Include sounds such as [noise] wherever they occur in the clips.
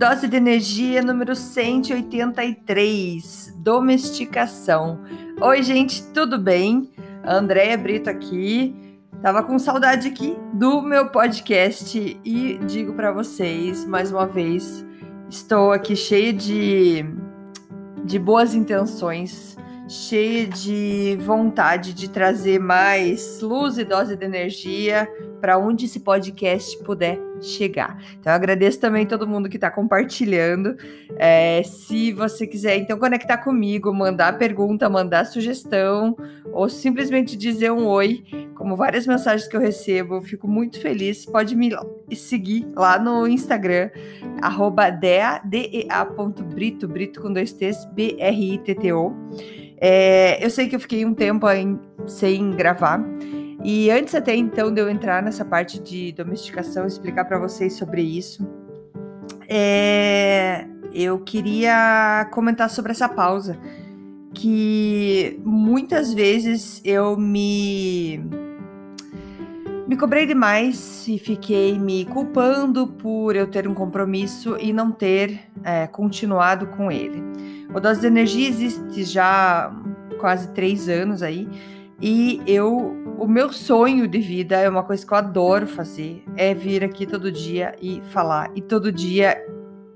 Dose de energia número 183, domesticação. Oi, gente, tudo bem? Andréia Brito aqui. Tava com saudade aqui do meu podcast e digo para vocês mais uma vez, estou aqui cheia de de boas intenções, cheia de vontade de trazer mais luz e dose de energia para onde esse podcast puder chegar. Então, eu agradeço também todo mundo que está compartilhando. É, se você quiser, então, conectar comigo, mandar pergunta, mandar sugestão, ou simplesmente dizer um oi, como várias mensagens que eu recebo, eu fico muito feliz. Pode me seguir lá no Instagram, arroba dea.brito, brito com dois T's, B-R-I-T-T-O. É, eu sei que eu fiquei um tempo sem gravar, e antes até então de eu entrar nessa parte de domesticação, explicar para vocês sobre isso, é, eu queria comentar sobre essa pausa, que muitas vezes eu me me cobrei demais e fiquei me culpando por eu ter um compromisso e não ter é, continuado com ele. O Dose de Energia existe já quase três anos aí e eu, o meu sonho de vida é uma coisa que eu adoro fazer, é vir aqui todo dia e falar e todo dia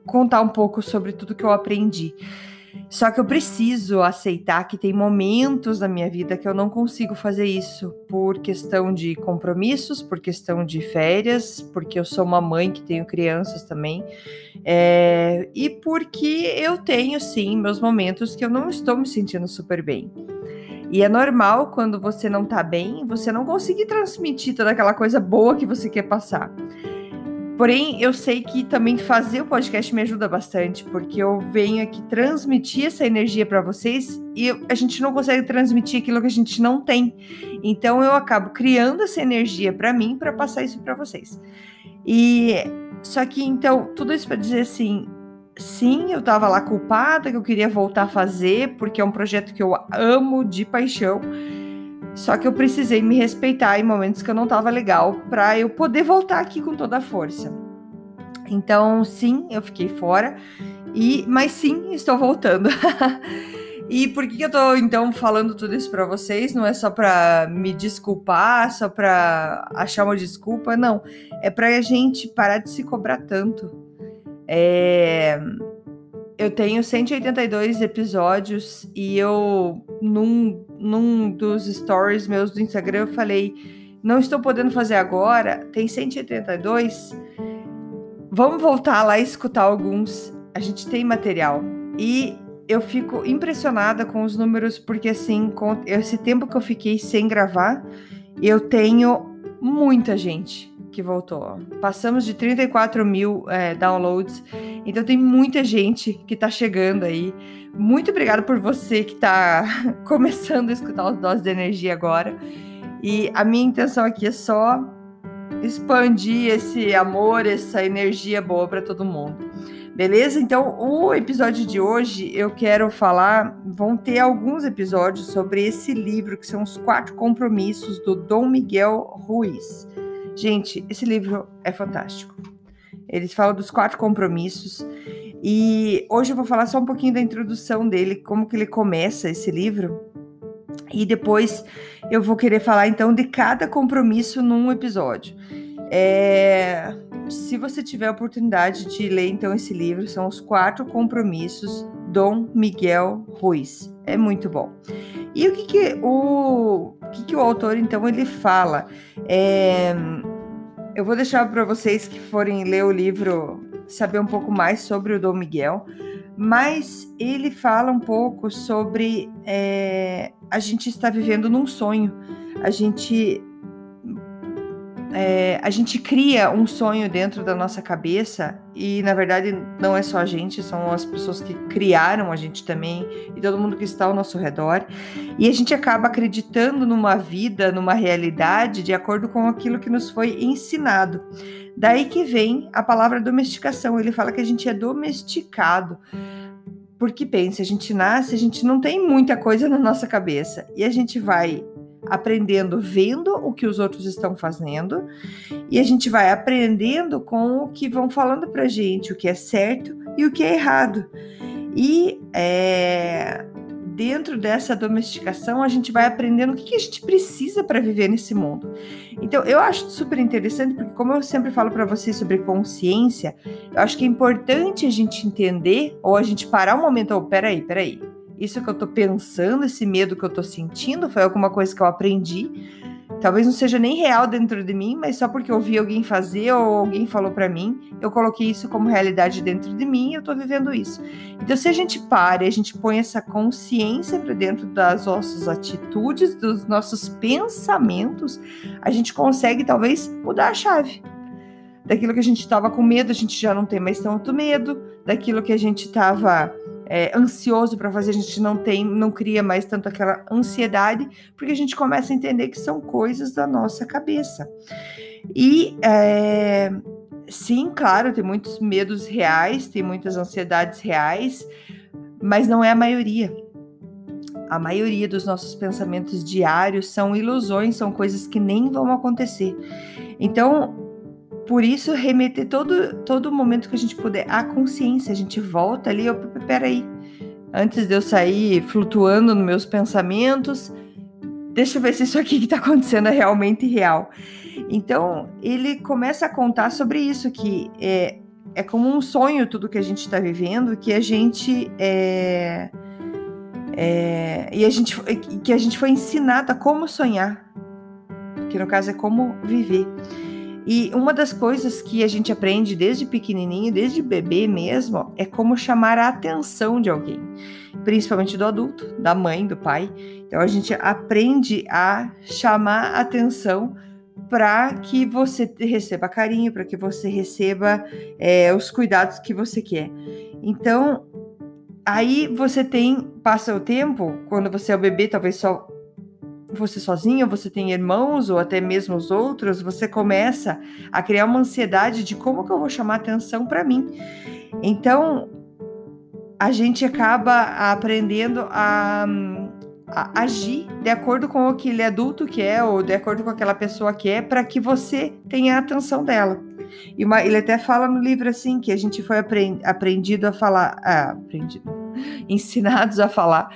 contar um pouco sobre tudo que eu aprendi. Só que eu preciso aceitar que tem momentos na minha vida que eu não consigo fazer isso por questão de compromissos, por questão de férias, porque eu sou uma mãe que tenho crianças também, é, e porque eu tenho sim meus momentos que eu não estou me sentindo super bem. E é normal quando você não tá bem, você não conseguir transmitir toda aquela coisa boa que você quer passar. Porém, eu sei que também fazer o podcast me ajuda bastante, porque eu venho aqui transmitir essa energia para vocês e a gente não consegue transmitir aquilo que a gente não tem. Então, eu acabo criando essa energia para mim para passar isso para vocês. E só que então, tudo isso para dizer assim, sim, eu estava lá culpada, que eu queria voltar a fazer, porque é um projeto que eu amo de paixão. Só que eu precisei me respeitar em momentos que eu não estava legal para eu poder voltar aqui com toda a força. Então, sim, eu fiquei fora. E, mas sim, estou voltando. [laughs] e por que, que eu estou então falando tudo isso para vocês? Não é só para me desculpar, só para achar uma desculpa, não. É para a gente parar de se cobrar tanto é, eu tenho 182 episódios e eu, num, num dos stories meus do Instagram, eu falei: não estou podendo fazer agora, tem 182. Vamos voltar lá e escutar alguns. A gente tem material. E eu fico impressionada com os números, porque assim, com esse tempo que eu fiquei sem gravar, eu tenho muita gente que voltou. Passamos de 34 mil é, downloads, então tem muita gente que tá chegando aí. Muito obrigada por você que tá [laughs] começando a escutar os doses de energia agora. E a minha intenção aqui é só expandir esse amor, essa energia boa para todo mundo. Beleza? Então, o episódio de hoje eu quero falar. Vão ter alguns episódios sobre esse livro, que são os quatro compromissos do Dom Miguel Ruiz. Gente, esse livro é fantástico. Eles falam dos quatro compromissos e hoje eu vou falar só um pouquinho da introdução dele, como que ele começa esse livro. E depois eu vou querer falar então de cada compromisso num episódio. É... Se você tiver a oportunidade de ler então esse livro, são os quatro compromissos Dom Miguel Ruiz. É muito bom. E o que, que o, o que, que o autor então ele fala? É, eu vou deixar para vocês que forem ler o livro saber um pouco mais sobre o Dom Miguel, mas ele fala um pouco sobre é, a gente está vivendo num sonho. A gente é, a gente cria um sonho dentro da nossa cabeça e na verdade não é só a gente, são as pessoas que criaram a gente também e todo mundo que está ao nosso redor e a gente acaba acreditando numa vida, numa realidade de acordo com aquilo que nos foi ensinado. Daí que vem a palavra domesticação. Ele fala que a gente é domesticado. Porque pensa, a gente nasce, a gente não tem muita coisa na nossa cabeça e a gente vai aprendendo vendo o que os outros estão fazendo e a gente vai aprendendo com o que vão falando pra gente, o que é certo e o que é errado. E é, dentro dessa domesticação, a gente vai aprendendo o que, que a gente precisa para viver nesse mundo. Então, eu acho super interessante, porque, como eu sempre falo para vocês sobre consciência, eu acho que é importante a gente entender, ou a gente parar um momento, ou oh, peraí, peraí. Isso que eu tô pensando, esse medo que eu tô sentindo, foi alguma coisa que eu aprendi Talvez não seja nem real dentro de mim, mas só porque eu vi alguém fazer ou alguém falou para mim, eu coloquei isso como realidade dentro de mim e eu tô vivendo isso. Então, se a gente para e a gente põe essa consciência para dentro das nossas atitudes, dos nossos pensamentos, a gente consegue talvez mudar a chave. Daquilo que a gente estava com medo, a gente já não tem mais tanto medo. Daquilo que a gente estava é, ansioso para fazer, a gente não tem, não cria mais tanto aquela ansiedade, porque a gente começa a entender que são coisas da nossa cabeça. E é, sim, claro, tem muitos medos reais, tem muitas ansiedades reais, mas não é a maioria. A maioria dos nossos pensamentos diários são ilusões, são coisas que nem vão acontecer. Então, por isso, remeter todo, todo momento que a gente puder à consciência. A gente volta ali, eu, peraí. Antes de eu sair flutuando nos meus pensamentos, deixa eu ver se isso aqui que está acontecendo é realmente real. Então, ele começa a contar sobre isso, que é, é como um sonho tudo que a gente está vivendo, que a gente é, é, e a gente que a gente foi ensinado a como sonhar, que no caso é como viver. E uma das coisas que a gente aprende desde pequenininho, desde bebê mesmo, é como chamar a atenção de alguém, principalmente do adulto, da mãe, do pai. Então a gente aprende a chamar a atenção para que você receba carinho, para que você receba é, os cuidados que você quer. Então, aí você tem, passa o tempo, quando você é o bebê, talvez só você sozinho, você tem irmãos ou até mesmo os outros, você começa a criar uma ansiedade de como que eu vou chamar atenção para mim. Então, a gente acaba aprendendo a, a, agir de acordo com aquele adulto que é ou de acordo com aquela pessoa que é, para que você tenha a atenção dela. E uma, ele até fala no livro assim que a gente foi aprend, aprendido a falar, aprendido, [laughs] ensinados a falar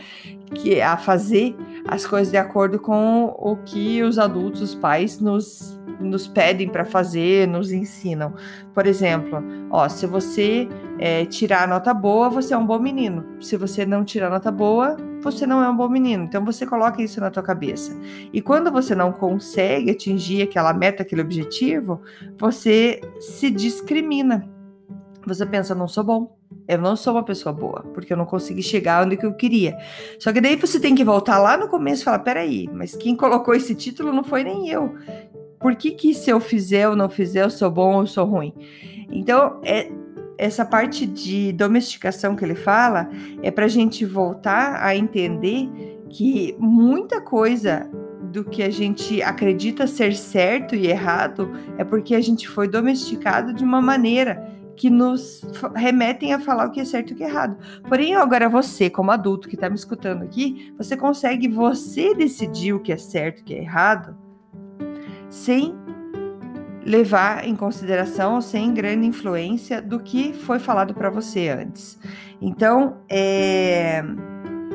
que a fazer as coisas de acordo com o que os adultos, os pais nos, nos pedem para fazer, nos ensinam. Por exemplo, ó, se você é, tirar nota boa, você é um bom menino. Se você não tirar nota boa, você não é um bom menino. Então você coloca isso na tua cabeça. E quando você não consegue atingir aquela meta, aquele objetivo, você se discrimina. Você pensa, não sou bom, eu não sou uma pessoa boa, porque eu não consegui chegar onde que eu queria. Só que daí você tem que voltar lá no começo e falar: peraí, mas quem colocou esse título não foi nem eu. Por que, que se eu fizer ou não fizer, eu sou bom ou sou ruim? Então, é, essa parte de domesticação que ele fala é para a gente voltar a entender que muita coisa do que a gente acredita ser certo e errado é porque a gente foi domesticado de uma maneira que nos remetem a falar o que é certo e o que é errado. Porém, agora você, como adulto que está me escutando aqui, você consegue você decidir o que é certo e o que é errado sem levar em consideração, sem grande influência do que foi falado para você antes. Então, é,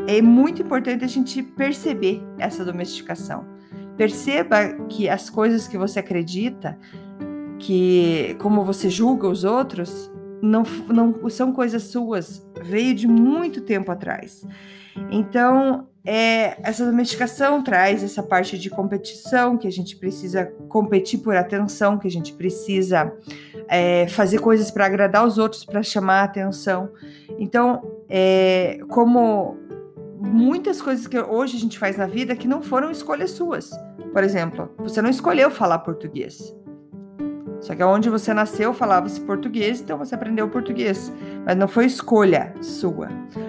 é muito importante a gente perceber essa domesticação. Perceba que as coisas que você acredita que como você julga os outros não, não são coisas suas, veio de muito tempo atrás. Então, é, essa domesticação traz essa parte de competição, que a gente precisa competir por atenção, que a gente precisa é, fazer coisas para agradar os outros, para chamar atenção. Então, é, como muitas coisas que hoje a gente faz na vida que não foram escolhas suas. Por exemplo, você não escolheu falar português. Só que onde você nasceu falava-se português, então você aprendeu português. Mas não foi escolha sua.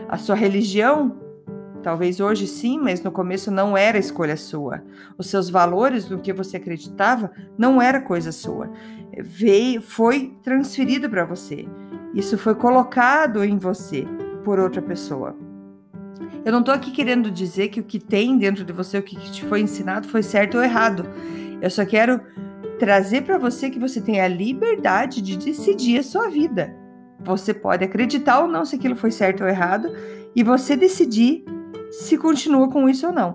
A sua religião, talvez hoje sim, mas no começo não era escolha sua. Os seus valores, no que você acreditava, não era coisa sua. Veio, foi transferido para você. Isso foi colocado em você por outra pessoa. Eu não tô aqui querendo dizer que o que tem dentro de você, o que te foi ensinado, foi certo ou errado. Eu só quero trazer para você que você tem a liberdade de decidir a sua vida. Você pode acreditar ou não se aquilo foi certo ou errado e você decidir se continua com isso ou não.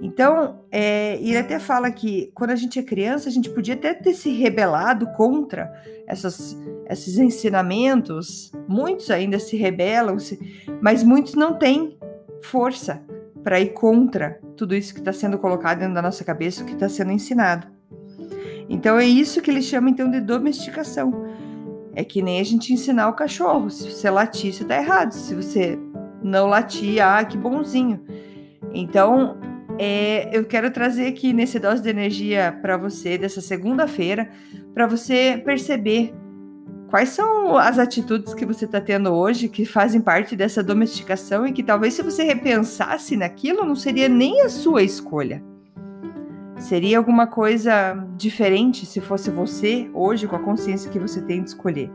Então, é, ele até fala que quando a gente é criança, a gente podia até ter se rebelado contra essas, esses ensinamentos. Muitos ainda se rebelam, mas muitos não têm força para ir contra tudo isso que está sendo colocado dentro da nossa cabeça, o que está sendo ensinado. Então, é isso que ele chama então de domesticação. É que nem a gente ensinar o cachorro. Se você latir, você está errado. Se você não latir, ah, que bonzinho. Então, é, eu quero trazer aqui nesse dose de energia para você dessa segunda-feira, para você perceber quais são as atitudes que você está tendo hoje que fazem parte dessa domesticação e que talvez se você repensasse naquilo não seria nem a sua escolha. Seria alguma coisa diferente se fosse você hoje com a consciência que você tem de escolher.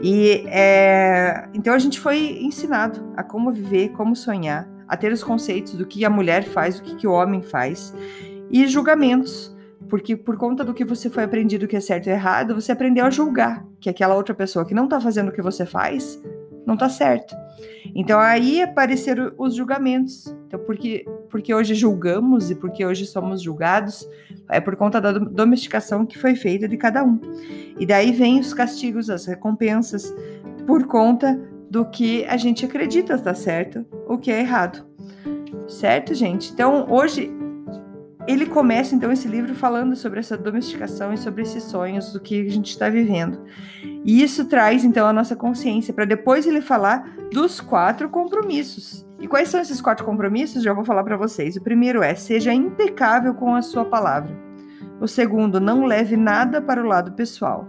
E é, então a gente foi ensinado a como viver, como sonhar, a ter os conceitos do que a mulher faz, o que, que o homem faz, e julgamentos, porque por conta do que você foi aprendido que é certo e errado, você aprendeu a julgar que aquela outra pessoa que não está fazendo o que você faz não está certo. Então aí apareceram os julgamentos. Então porque porque hoje julgamos e porque hoje somos julgados é por conta da domesticação que foi feita de cada um. E daí vem os castigos, as recompensas por conta do que a gente acredita estar certo, o que é errado. Certo, gente? Então, hoje ele começa então esse livro falando sobre essa domesticação e sobre esses sonhos do que a gente está vivendo. E isso traz então a nossa consciência para depois ele falar dos quatro compromissos. E quais são esses quatro compromissos? Já vou falar para vocês. O primeiro é: seja impecável com a sua palavra. O segundo, não leve nada para o lado pessoal.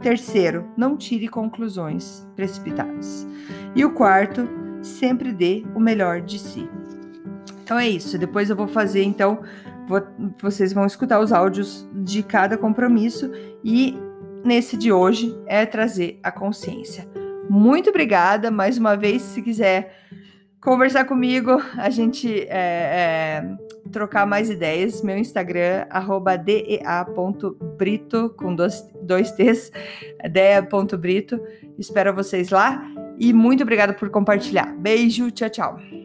Terceiro, não tire conclusões precipitadas. E o quarto, sempre dê o melhor de si. Então é isso. Depois eu vou fazer, então, vocês vão escutar os áudios de cada compromisso e nesse de hoje é trazer a consciência. Muito obrigada mais uma vez. Se quiser conversar comigo, a gente é, é, trocar mais ideias, meu Instagram, dea.brito, com dois, dois T's, dea.brito. Espero vocês lá e muito obrigada por compartilhar. Beijo, tchau, tchau.